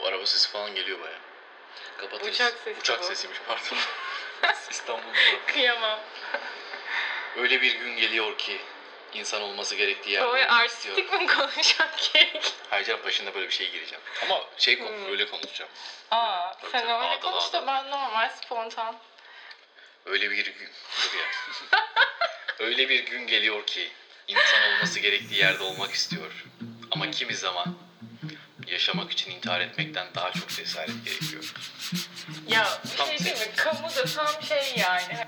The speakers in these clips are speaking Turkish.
Bu araba sesi falan geliyor baya. Kapatırız. Uçak sesi Uçak bu. sesiymiş pardon. İstanbul'da. Kıyamam. Öyle bir gün geliyor ki insan olması gerektiği yerde Böyle artistik mi konuşacak ki? Hayır başında böyle bir şey gireceğim. Ama şey konu Hmm. öyle konuşacağım. Aa, Tabii sen öyle konuş da ben normal spontan. Öyle bir gün... Öyle bir gün geliyor ki insan olması gerektiği yerde olmak istiyor. Ama kimi zaman yaşamak için intihar etmekten daha çok cesaret gerekiyor. Ya bir Tam şey değil mi? Kamu da tam şey yani.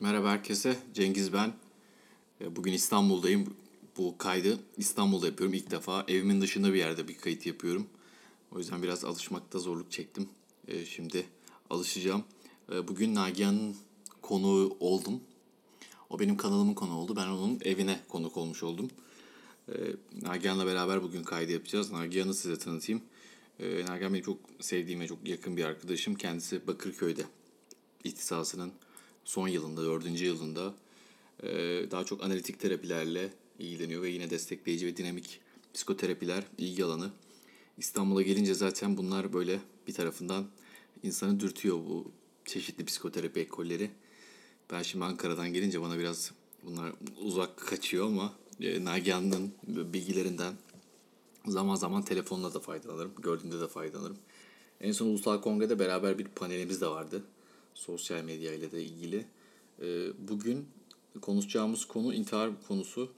Merhaba herkese, Cengiz ben. E, Bugün İstanbul'dayım. Bu kaydı İstanbul'da yapıyorum ilk defa. Evimin dışında bir yerde bir kayıt yapıyorum. O yüzden biraz alışmakta zorluk çektim. E, Şimdi alışacağım. E, Bugün Nagihan'ın konuğu oldum. O benim kanalımın konuğu oldu. Ben onun evine konuk olmuş oldum. E, Nagihan'la beraber bugün kaydı yapacağız. Nagihan'ı size tanıtayım. E, Nagihan benim çok sevdiğim ve çok yakın bir arkadaşım. Kendisi Bakırköy'de ihtisasının son yılında, dördüncü yılında e, daha çok analitik terapilerle ilgileniyor ve yine destekleyici ve dinamik psikoterapiler ilgi alanı. İstanbul'a gelince zaten bunlar böyle bir tarafından insanı dürtüyor bu çeşitli psikoterapi ekolleri. Ben şimdi Ankara'dan gelince bana biraz bunlar uzak kaçıyor ama e, Nagihan'ın bilgilerinden zaman zaman telefonla da faydalanırım. Gördüğümde de faydalanırım. En son Ulusal Kongre'de beraber bir panelimiz de vardı. Sosyal medya ile de ilgili. Ee, Bugün konuşacağımız konu intihar konusu.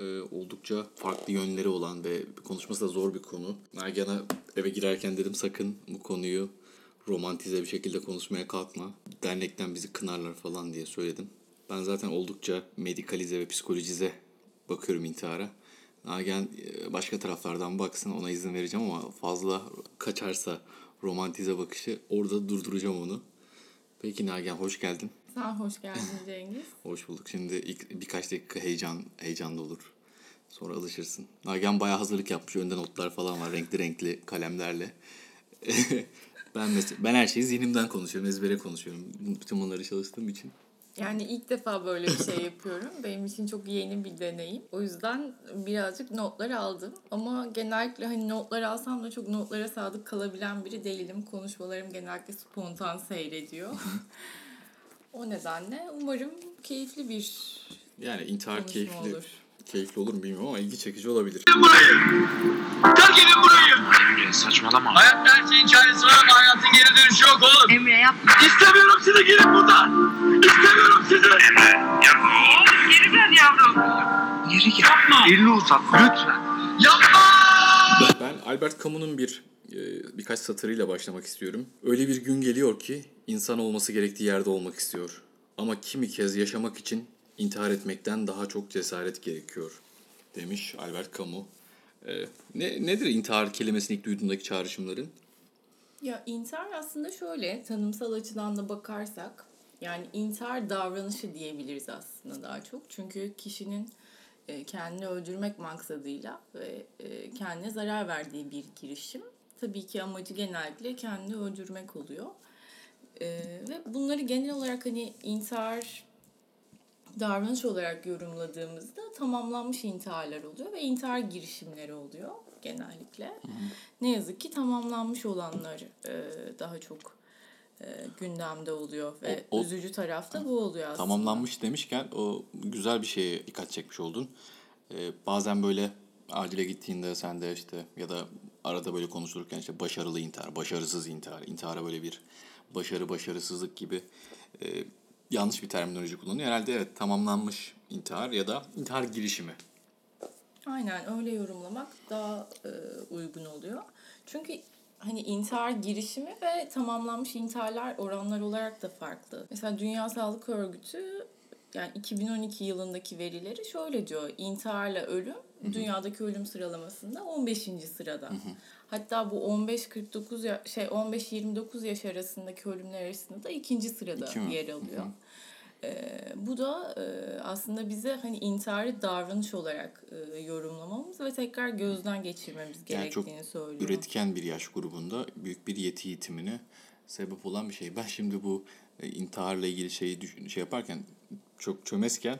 Ee, Oldukça farklı yönleri olan ve konuşması da zor bir konu. Nagihan'a eve girerken dedim sakın bu konuyu romantize bir şekilde konuşmaya kalkma. Dernekten bizi kınarlar falan diye söyledim. Ben zaten oldukça medikalize ve psikolojize bakıyorum intihara. Nagihan e, başka taraflardan baksın ona izin vereceğim ama fazla kaçarsa romantize bakışı orada durduracağım onu. Peki Nagihan hoş geldin. Sen hoş geldin Cengiz. Hoş bulduk. Şimdi ilk birkaç dakika heyecan heyecanlı olur. Sonra alışırsın. Nagihan bayağı hazırlık yapmış. Önde notlar falan var. Renkli renkli kalemlerle. ben mesela, ben her şeyi zihnimden konuşuyorum. Ezbere konuşuyorum. Bütün bunları çalıştığım için. Yani ilk defa böyle bir şey yapıyorum. Benim için çok yeni bir deneyim. O yüzden birazcık notlar aldım. Ama genellikle hani notlar alsam da çok notlara sadık kalabilen biri değilim. Konuşmalarım genellikle spontan seyrediyor. o nedenle umarım keyifli bir Yani intihar keyifli, olur. Keyifli olur mu bilmiyorum ama ilgi çekici olabilir. Terk edin burayı. Emre saçmalama. Hayatta her şeyin çaresi var ama hayatın geri dönüşü yok oğlum. Emre yapma. İstemiyorum sizi gidin buradan. İstemiyorum sizi. Emre yapma. Oğlum geri dön yavrum. Geri gel. Yapma. Elini uzat lütfen. Yapma. Ben Albert Camus'un bir e, birkaç satırıyla başlamak istiyorum. Öyle bir gün geliyor ki insan olması gerektiği yerde olmak istiyor. Ama kimi kez yaşamak için intihar etmekten daha çok cesaret gerekiyor demiş Albert Camus. E, ne nedir intihar kelimesini ilk duyduğundaki çağrışımların? Ya intihar aslında şöyle tanımsal açıdan da bakarsak yani intihar davranışı diyebiliriz aslında daha çok. Çünkü kişinin e, kendini öldürmek maksadıyla ve e, kendine zarar verdiği bir girişim. Tabii ki amacı genellikle kendini öldürmek oluyor. E, ve bunları genel olarak hani intihar davranış olarak yorumladığımızda tamamlanmış intiharlar oluyor ve intihar girişimleri oluyor genellikle. Ne yazık ki tamamlanmış olanlar e, daha çok e, gündemde oluyor ve O- o- üzücü taraf da bu oluyor aslında. Tamamlanmış demişken o güzel bir şeye dikkat çekmiş oldun. Ee, bazen böyle acile gittiğinde sen de işte ya da arada böyle konuşulurken işte başarılı intihar, başarısız intihar, intihara böyle bir başarı başarısızlık gibi e, yanlış bir terminoloji kullanıyor. Herhalde evet tamamlanmış intihar ya da intihar girişimi. Aynen öyle yorumlamak daha e, uygun oluyor. Çünkü hani intihar girişimi ve tamamlanmış intiharlar oranlar olarak da farklı. Mesela Dünya Sağlık Örgütü yani 2012 yılındaki verileri şöyle diyor. İntiharla ölüm dünyadaki ölüm sıralamasında 15. sırada. Hatta bu 15-49 ya- şey 15-29 yaş arasındaki ölümler arasında da ikinci sırada İki mi? yer alıyor. Ee, bu da e, aslında bize hani intiharı davranış olarak e, yorumlamamız ve tekrar gözden geçirmemiz Yani çok gerektiğini söylüyor. üretken bir yaş grubunda büyük bir yeti yitimine sebep olan bir şey. Ben şimdi bu e, intiharla ilgili şeyi düşün, şey yaparken çok çömezken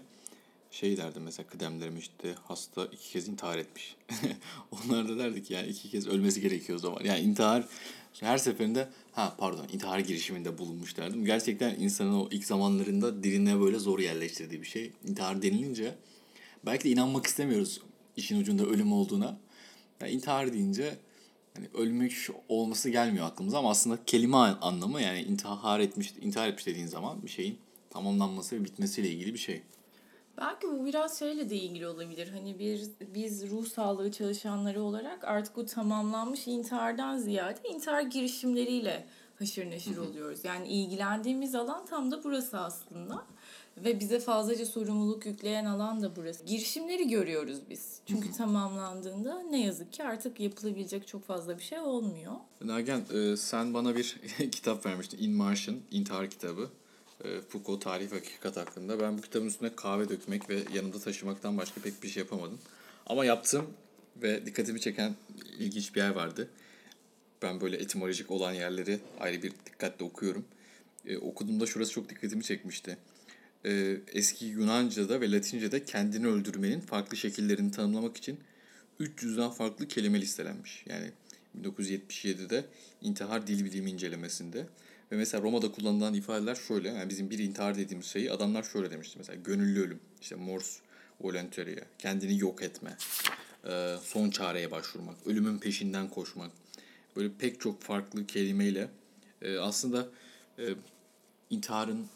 şey derdim mesela kıdemlerim işte hasta iki kez intihar etmiş. Onlar da derdik yani iki kez ölmesi gerekiyor o zaman. Yani intihar her seferinde ha pardon intihar girişiminde bulunmuş derdim. Gerçekten insanın o ilk zamanlarında diline böyle zor yerleştirdiği bir şey. İntihar denilince belki de inanmak istemiyoruz işin ucunda ölüm olduğuna. Yani intihar deyince hani ölmüş olması gelmiyor aklımıza ama aslında kelime anlamı yani intihar etmiş intihar etmiş dediğin zaman bir şeyin tamamlanması ve bitmesiyle ilgili bir şey. Belki bu biraz şeyle de ilgili olabilir. Hani bir biz ruh sağlığı çalışanları olarak artık bu tamamlanmış intihardan ziyade intihar girişimleriyle haşır neşir oluyoruz. Yani ilgilendiğimiz alan tam da burası aslında. Ve bize fazlaca sorumluluk yükleyen alan da burası. Girişimleri görüyoruz biz. Çünkü tamamlandığında ne yazık ki artık yapılabilecek çok fazla bir şey olmuyor. Nagen e, sen bana bir kitap vermiştin. In Martian, intihar kitabı. E, Foucault Tarih ve Hakikat hakkında. Ben bu kitabın üstüne kahve dökmek ve yanımda taşımaktan başka pek bir şey yapamadım. Ama yaptım ve dikkatimi çeken ilginç bir yer vardı. Ben böyle etimolojik olan yerleri ayrı bir dikkatle okuyorum. E, okuduğumda şurası çok dikkatimi çekmişti. E, eski Yunanca'da ve Latince'de kendini öldürmenin farklı şekillerini tanımlamak için 300'den farklı kelime listelenmiş. Yani 1977'de intihar dil bilimi incelemesinde. Ve mesela Roma'da kullanılan ifadeler şöyle. Yani bizim bir intihar dediğimiz şeyi adamlar şöyle demişti. Mesela gönüllü ölüm, işte mors voluntaria, kendini yok etme, son çareye başvurmak, ölümün peşinden koşmak. Böyle pek çok farklı kelimeyle aslında intiharın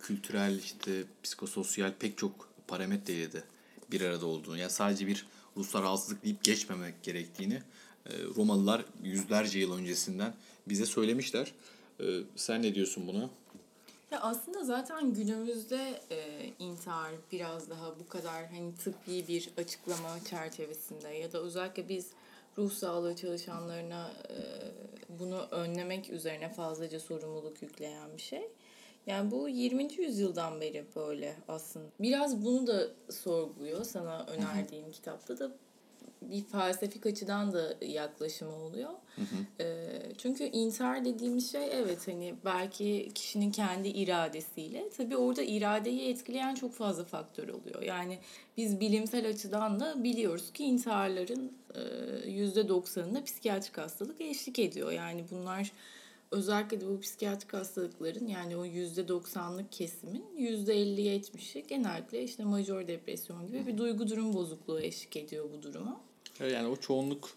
kültürel, işte psikososyal pek çok parametreyle de bir arada olduğunu, yani sadece bir ruhsal rahatsızlık deyip geçmemek gerektiğini Romalılar yüzlerce yıl öncesinden bize söylemişler. E, sen ne diyorsun buna? Ya aslında zaten günümüzde e, intihar biraz daha bu kadar hani tıbbi bir açıklama çerçevesinde ya da özellikle biz ruh sağlığı çalışanlarına e, bunu önlemek üzerine fazlaca sorumluluk yükleyen bir şey. Yani bu 20. yüzyıldan beri böyle aslında. Biraz bunu da sorguluyor sana önerdiğim kitapta da bir felsefik açıdan da yaklaşımı oluyor. Ee, çünkü intihar dediğimiz şey evet hani belki kişinin kendi iradesiyle tabii orada iradeyi etkileyen çok fazla faktör oluyor. Yani biz bilimsel açıdan da biliyoruz ki intiharların yüzde doksanında psikiyatrik hastalık eşlik ediyor. Yani bunlar özellikle de bu psikiyatrik hastalıkların yani o yüzde doksanlık kesimin yüzde elli yetmişi genellikle işte majör depresyon gibi bir duygu durum bozukluğu eşlik ediyor bu duruma. Yani o çoğunluk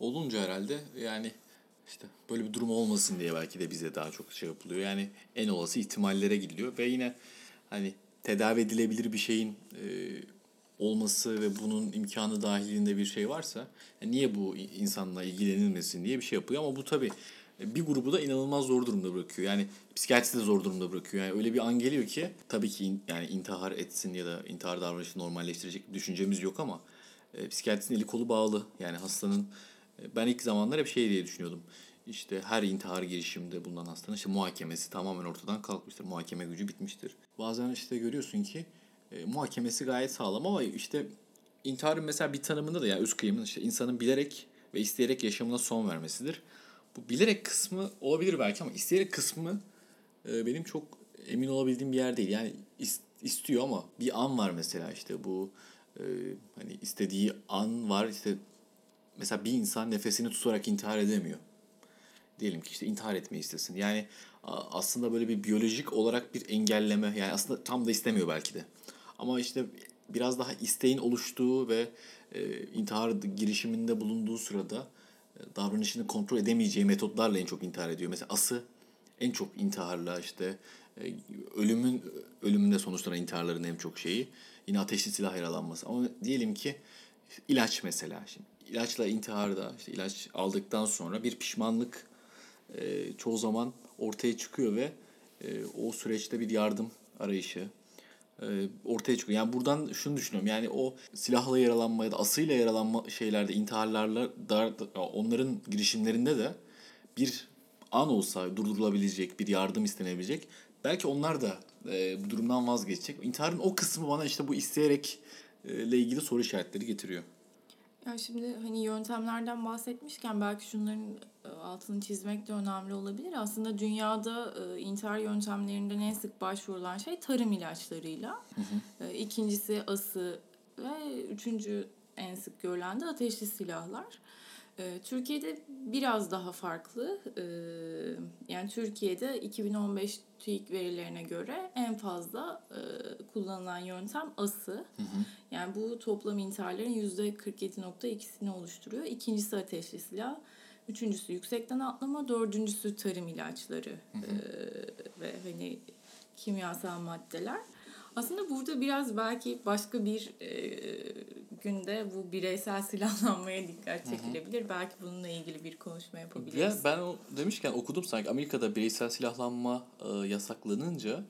olunca herhalde yani işte böyle bir durum olmasın diye belki de bize daha çok şey yapılıyor. Yani en olası ihtimallere gidiliyor ve yine hani tedavi edilebilir bir şeyin e, olması ve bunun imkanı dahilinde bir şey varsa yani niye bu insanla ilgilenilmesin diye bir şey yapıyor ama bu tabii bir grubu da inanılmaz zor durumda bırakıyor. Yani psikiyatrist de zor durumda bırakıyor. Yani öyle bir an geliyor ki tabii ki in, yani intihar etsin ya da intihar davranışı normalleştirecek bir düşüncemiz yok ama e, psikiyatristin eli kolu bağlı. Yani hastanın e, ben ilk zamanlar hep şey diye düşünüyordum. İşte her intihar girişiminde bulunan hastanın işte muhakemesi tamamen ortadan kalkmıştır. Muhakeme gücü bitmiştir. Bazen işte görüyorsun ki e, muhakemesi gayet sağlam ama işte intiharın mesela bir tanımında da yani öz kıyımın işte insanın bilerek ve isteyerek yaşamına son vermesidir. Bu bilerek kısmı olabilir belki ama isteyerek kısmı e, benim çok emin olabildiğim bir yer değil. Yani is, istiyor ama bir an var mesela işte bu e, hani istediği an var işte mesela bir insan nefesini tutarak intihar edemiyor. Diyelim ki işte intihar etmeyi istesin. Yani aslında böyle bir biyolojik olarak bir engelleme yani aslında tam da istemiyor belki de. Ama işte biraz daha isteğin oluştuğu ve e, intihar girişiminde bulunduğu sırada e, davranışını kontrol edemeyeceği metotlarla en çok intihar ediyor. Mesela ası en çok intiharla işte e, ölümün ölümünde sonuçlanan intiharların en çok şeyi. Yine ateşli silah yaralanması. Ama diyelim ki ilaç mesela. Şimdi ilaçla intiharda işte ilaç aldıktan sonra bir pişmanlık e, çoğu zaman ortaya çıkıyor ve e, o süreçte bir yardım arayışı e, ortaya çıkıyor. Yani buradan şunu düşünüyorum. Yani o silahla yaralanma ya da asıyla yaralanma şeylerde intiharlarla da, onların girişimlerinde de bir an olsa durdurulabilecek bir yardım istenebilecek. Belki onlar da e, bu durumdan vazgeçecek. İntiharın o kısmı bana işte bu isteyerek e, ile ilgili soru işaretleri getiriyor. Ya şimdi hani yöntemlerden bahsetmişken belki şunların e, altını çizmek de önemli olabilir. Aslında dünyada e, intihar yöntemlerinden en sık başvurulan şey tarım ilaçlarıyla. E, İkincisi ası ve üçüncü en sık görülen de ateşli silahlar. E, Türkiye'de biraz daha farklı. E, Yani Türkiye'de 2015 TÜİK verilerine göre en fazla e, kullanılan yöntem ası. Yani bu toplam intiharların %47.2'sini oluşturuyor. İkincisi ateşli silah. Üçüncüsü yüksekten atlama. Dördüncüsü tarım ilaçları. Ee, ve hani kimyasal maddeler. Aslında burada biraz belki başka bir e, günde bu bireysel silahlanmaya dikkat çekilebilir. Belki bununla ilgili bir konuşma yapabiliriz. Ya ben o demişken okudum sanki Amerika'da bireysel silahlanma e, yasaklanınca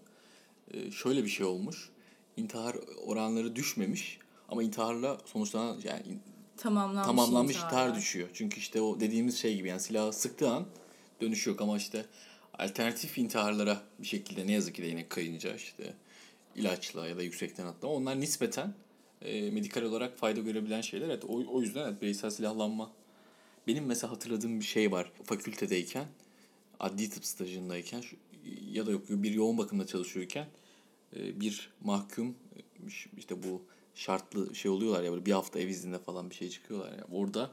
e, şöyle bir şey olmuş. İntihar oranları düşmemiş ama intiharla sonuçlanan yani Tamamlanmış, tamamlanmış intihar intiharlar. düşüyor. Çünkü işte o dediğimiz şey gibi yani silahı sıktığı an dönüş yok ama işte alternatif intiharlara bir şekilde ne yazık ki de yine kayınca işte ilaçla ya da yüksekten atlama onlar nispeten e, medikal olarak fayda görebilen şeyler. Evet, o, o yüzden evet, bireysel silahlanma. Benim mesela hatırladığım bir şey var. Fakültedeyken adli tıp stajındayken şu- ya da yok bir yoğun bakımda çalışıyorken e, bir mahkum işte bu şartlı şey oluyorlar ya böyle bir hafta ev izninde falan bir şey çıkıyorlar ya orada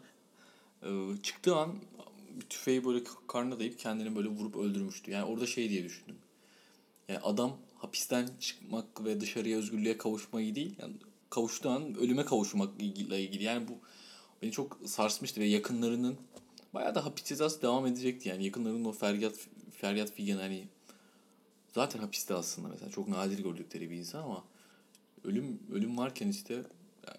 e, çıktığı an tüfeği böyle karnına dayayıp kendini böyle vurup öldürmüştü. Yani orada şey diye düşündüm. Yani adam hapisten çıkmak ve dışarıya özgürlüğe kavuşmayı değil, yani kavuştuğu an ölüme kavuşmakla ilgili. Yani bu beni çok sarsmıştı ve yakınlarının bayağı da hapis cezası devam edecekti. Yani yakınlarının o feryat feryat figan hani zaten hapiste aslında mesela çok nadir gördükleri bir insan ama ölüm ölüm varken işte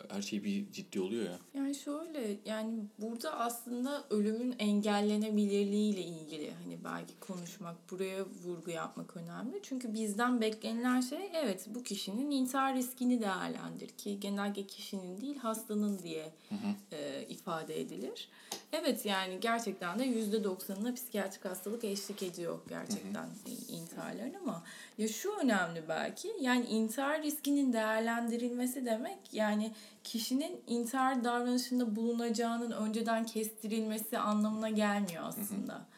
her şey bir ciddi oluyor ya. Yani şöyle yani burada aslında ölümün engellenebilirliğiyle ilgili hani belki konuşmak, buraya vurgu yapmak önemli. Çünkü bizden beklenilen şey evet bu kişinin intihar riskini değerlendir ki genelde kişinin değil hastanın diye e, ifade edilir. Evet yani gerçekten de %90'ına psikiyatrik hastalık eşlik ediyor gerçekten e, intiharların ama ya şu önemli belki yani intihar riskinin değerlendirilmesi demek yani kişinin intihar davranışında bulunacağının önceden kestirilmesi anlamına gelmiyor aslında. Ee,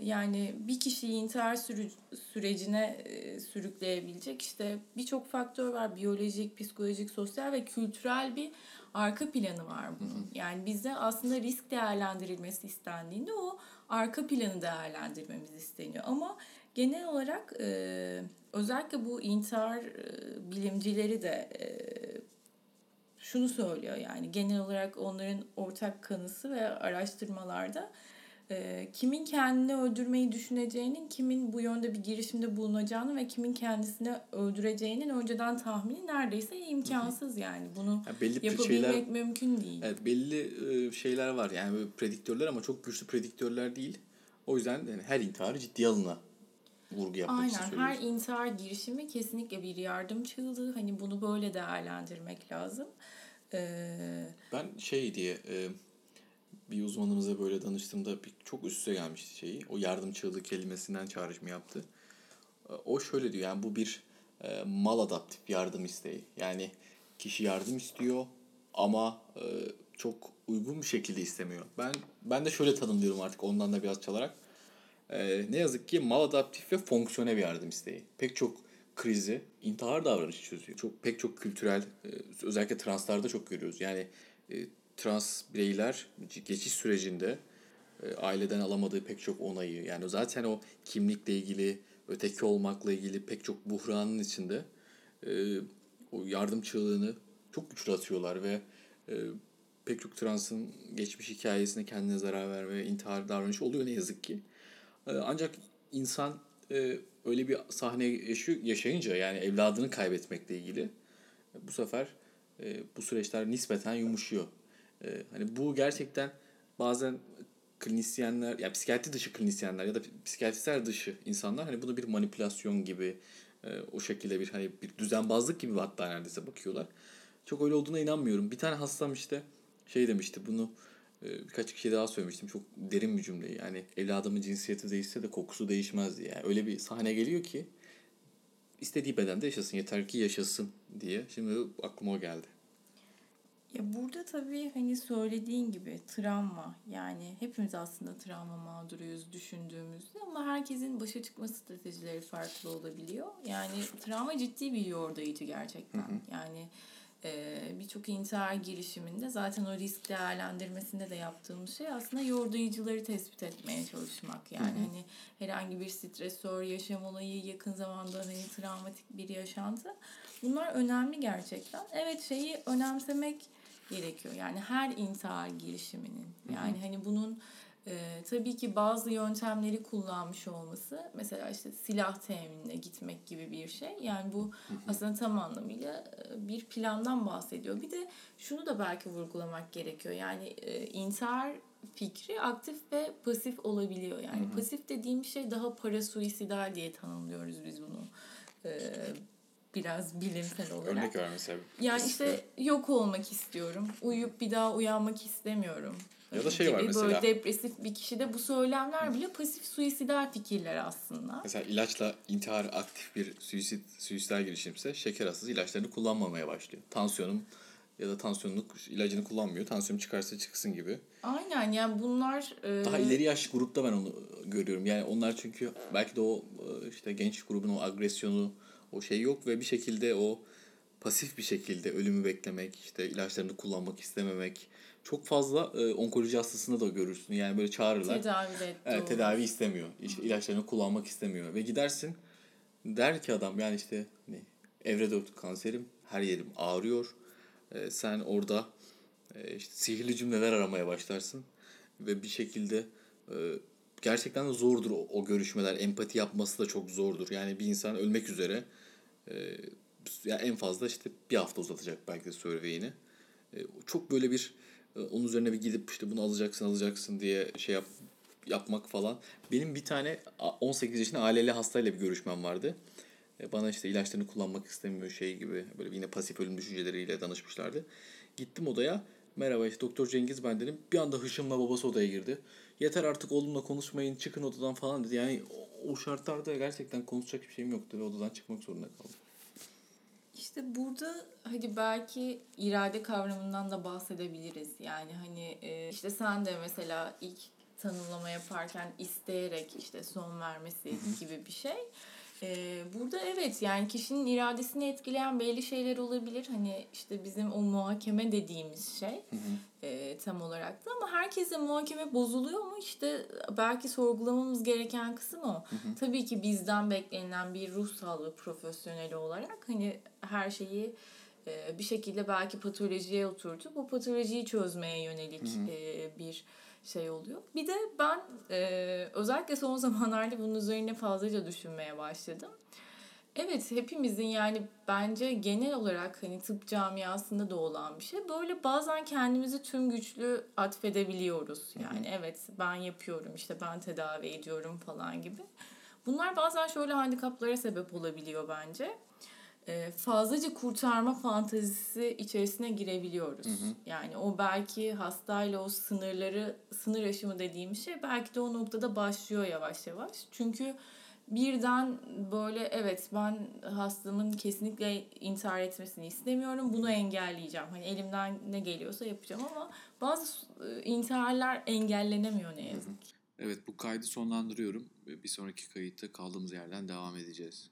yani bir kişiyi intihar sürü- sürecine e, sürükleyebilecek işte birçok faktör var. Biyolojik, psikolojik, sosyal ve kültürel bir arka planı var bunun. Yani bize aslında risk değerlendirilmesi istendiğinde o arka planı değerlendirmemiz isteniyor. Ama genel olarak e, özellikle bu intihar e, bilimcileri de e, şunu söylüyor yani genel olarak onların ortak kanısı ve araştırmalarda e, kimin kendini öldürmeyi düşüneceğinin, kimin bu yönde bir girişimde bulunacağını ve kimin kendisini öldüreceğinin önceden tahmini neredeyse imkansız yani. Bunu Yani belli yapabilmek şeyler mümkün değil. Evet belli e, şeyler var yani böyle prediktörler ama çok güçlü prediktörler değil. O yüzden yani her intiharı ciddiye alına vurgu yapmak için Aynen söylüyoruz. her intihar girişimi kesinlikle bir yardım çığlığı. Hani bunu böyle değerlendirmek lazım. Ee, Ben şey diye e, bir uzmanımıza böyle danıştığımda bir, çok üst üste gelmişti şeyi. O yardım çığlığı kelimesinden çağrışımı yaptı. E, O şöyle diyor yani bu bir e, mal adaptif yardım isteği. Yani kişi yardım istiyor ama e, çok uygun bir şekilde istemiyor. Ben ben de şöyle tanımlıyorum artık ondan da biraz çalarak. E, ne yazık ki mal adaptif ve fonksiyonel bir yardım isteği. Pek çok krizi intihar davranışı çözüyor. Çok pek çok kültürel e, özellikle translarda çok görüyoruz. Yani e, trans bireyler geçiş sürecinde e, aileden alamadığı pek çok onayı yani zaten o kimlikle ilgili öteki olmakla ilgili pek çok buhranın içinde e, o yardım çığlığını çok güçlü atıyorlar ve e, pek çok transın geçmiş hikayesine kendine zarar verme ve intihar davranışı oluyor ne yazık ki. Ancak insan öyle bir sahne yaşayınca yani evladını kaybetmekle ilgili bu sefer bu süreçler nispeten yumuşuyor. E, hani bu gerçekten bazen klinisyenler, ya psikiyatri dışı klinisyenler ya da psikiyatristler dışı insanlar hani bunu bir manipülasyon gibi e, o şekilde bir hani bir düzenbazlık gibi hatta neredeyse bakıyorlar. Çok öyle olduğuna inanmıyorum. Bir tane hastam işte şey demişti bunu e, birkaç kişi daha söylemiştim. Çok derin bir cümle. Yani evladımın cinsiyeti değişse de kokusu değişmez diye. Yani öyle bir sahne geliyor ki istediği bedende yaşasın. Yeter ki yaşasın diye. Şimdi aklıma o geldi. Ya burada tabii hani söylediğin gibi travma yani hepimiz aslında travma mağduruyuz düşündüğümüzde ama herkesin başa çıkma stratejileri farklı olabiliyor. Yani travma ciddi bir yordayıcı gerçekten. Yani e, birçok intihar girişiminde zaten o risk değerlendirmesinde de yaptığımız şey aslında yordayıcıları tespit etmeye çalışmak. Yani hani herhangi bir stresör, yaşam olayı, yakın zamanda hani travmatik bir yaşantı. Bunlar önemli gerçekten. Evet şeyi önemsemek gerekiyor. Yani her intihar girişiminin. Yani hani bunun e, tabii ki bazı yöntemleri kullanmış olması mesela işte silah teminine gitmek gibi bir şey. Yani bu aslında tam anlamıyla e, bir plandan bahsediyor. Bir de şunu da belki vurgulamak gerekiyor. Yani e, intihar fikri aktif ve pasif olabiliyor. Yani pasif dediğim şey daha parasuisidal diye tanımlıyoruz biz bunu. E, biraz bilimsel olarak. Örnek ver mesela. Yani işte yok olmak istiyorum. Uyuyup bir daha uyanmak istemiyorum. Ya da şey var gibi. mesela- Böyle depresif bir kişide bu söylemler bile pasif suisidal fikirler aslında. Mesela ilaçla intihar aktif bir suisit, suisidal girişimse şeker hastası ilaçlarını kullanmamaya başlıyor. Tansiyonum ya da tansiyonluk ilacını kullanmıyor. Tansiyonum çıkarsa çıksın gibi. Aynen yani bunlar... e, Daha ileri yaş grupta ben onu görüyorum. Yani onlar çünkü belki de o e, işte genç grubun o agresyonu o şey yok ve bir şekilde o pasif bir şekilde ölümü beklemek, işte ilaçlarını kullanmak istememek çok fazla e, onkoloji hastasında da görürsün. Yani böyle çağırırlar. Tedavi de Evet, doğru. tedavi istemiyor. İşte ilaçlarını kullanmak istemiyor. Ve gidersin der ki adam yani işte ne evre dört kanserim her yerim ağrıyor. Ee, sen orada e, işte sihirli cümleler aramaya başlarsın. Ve bir şekilde e, gerçekten de zordur o, o görüşmeler. Empati yapması da çok zordur. Yani bir insan ölmek üzere e, ya en fazla işte bir hafta uzatacak belki de survey'ini. E, çok böyle bir e, onun üzerine bir gidip işte bunu alacaksın alacaksın diye şey yap yapmak falan. Benim bir tane a- 18 yaşında aileli hastayla bir görüşmem vardı. E, Bana işte ilaçlarını kullanmak istemiyor şey gibi böyle yine pasif ölüm düşünceleriyle danışmışlardı. Gittim odaya. Merhaba işte Doktor Cengiz ben dedim. Bir anda hışımla babası odaya girdi. Yeter artık oğlumla konuşmayın çıkın odadan falan dedi. Yani o- şartlarda gerçekten konuşacak bir şeyim yoktu ve odadan çıkmak zorunda kaldım. İşte burada hadi belki irade kavramından da bahsedebiliriz. Yani hani e, işte sen de mesela ilk tanımlama yaparken isteyerek işte son vermesi gibi bir şey. E, burada evet yani kişinin iradesini etkileyen belli şeyler olabilir. Hani işte bizim o muhakeme dediğimiz şey e, tam olarak da ama herkese muhakeme bozuluyor mu işte belki sorgulamamız gereken kısım o. Tabii ki bizden beklenilen bir ruh sağlığı profesyoneli olarak hani her şeyi e, bir şekilde belki patolojiye oturtup bu patolojiyi çözmeye yönelik e, bir şey oluyor. Bir de ben e, özellikle son zamanlarda bunun üzerine fazlaca düşünmeye başladım. Evet hepimizin yani bence genel olarak hani tıp camiasında da olan bir şey. Böyle bazen kendimizi tüm güçlü atfedebiliyoruz. Yani evet ben yapıyorum işte ben tedavi ediyorum falan gibi. Bunlar bazen şöyle handikaplara sebep olabiliyor bence. Ee, fazlaca kurtarma fantazisi içerisine girebiliyoruz. Yani o belki hastayla o sınırları, sınır aşımı dediğim şey belki de o noktada başlıyor yavaş yavaş. Çünkü birden böyle evet ben hastamın kesinlikle intihar etmesini istemiyorum. Bunu engelleyeceğim. Hani elimden ne geliyorsa yapacağım ama bazı intiharlar engellenemiyor ne yazık ki. Evet bu kaydı sonlandırıyorum. Bir sonraki kayıtta kaldığımız yerden devam edeceğiz.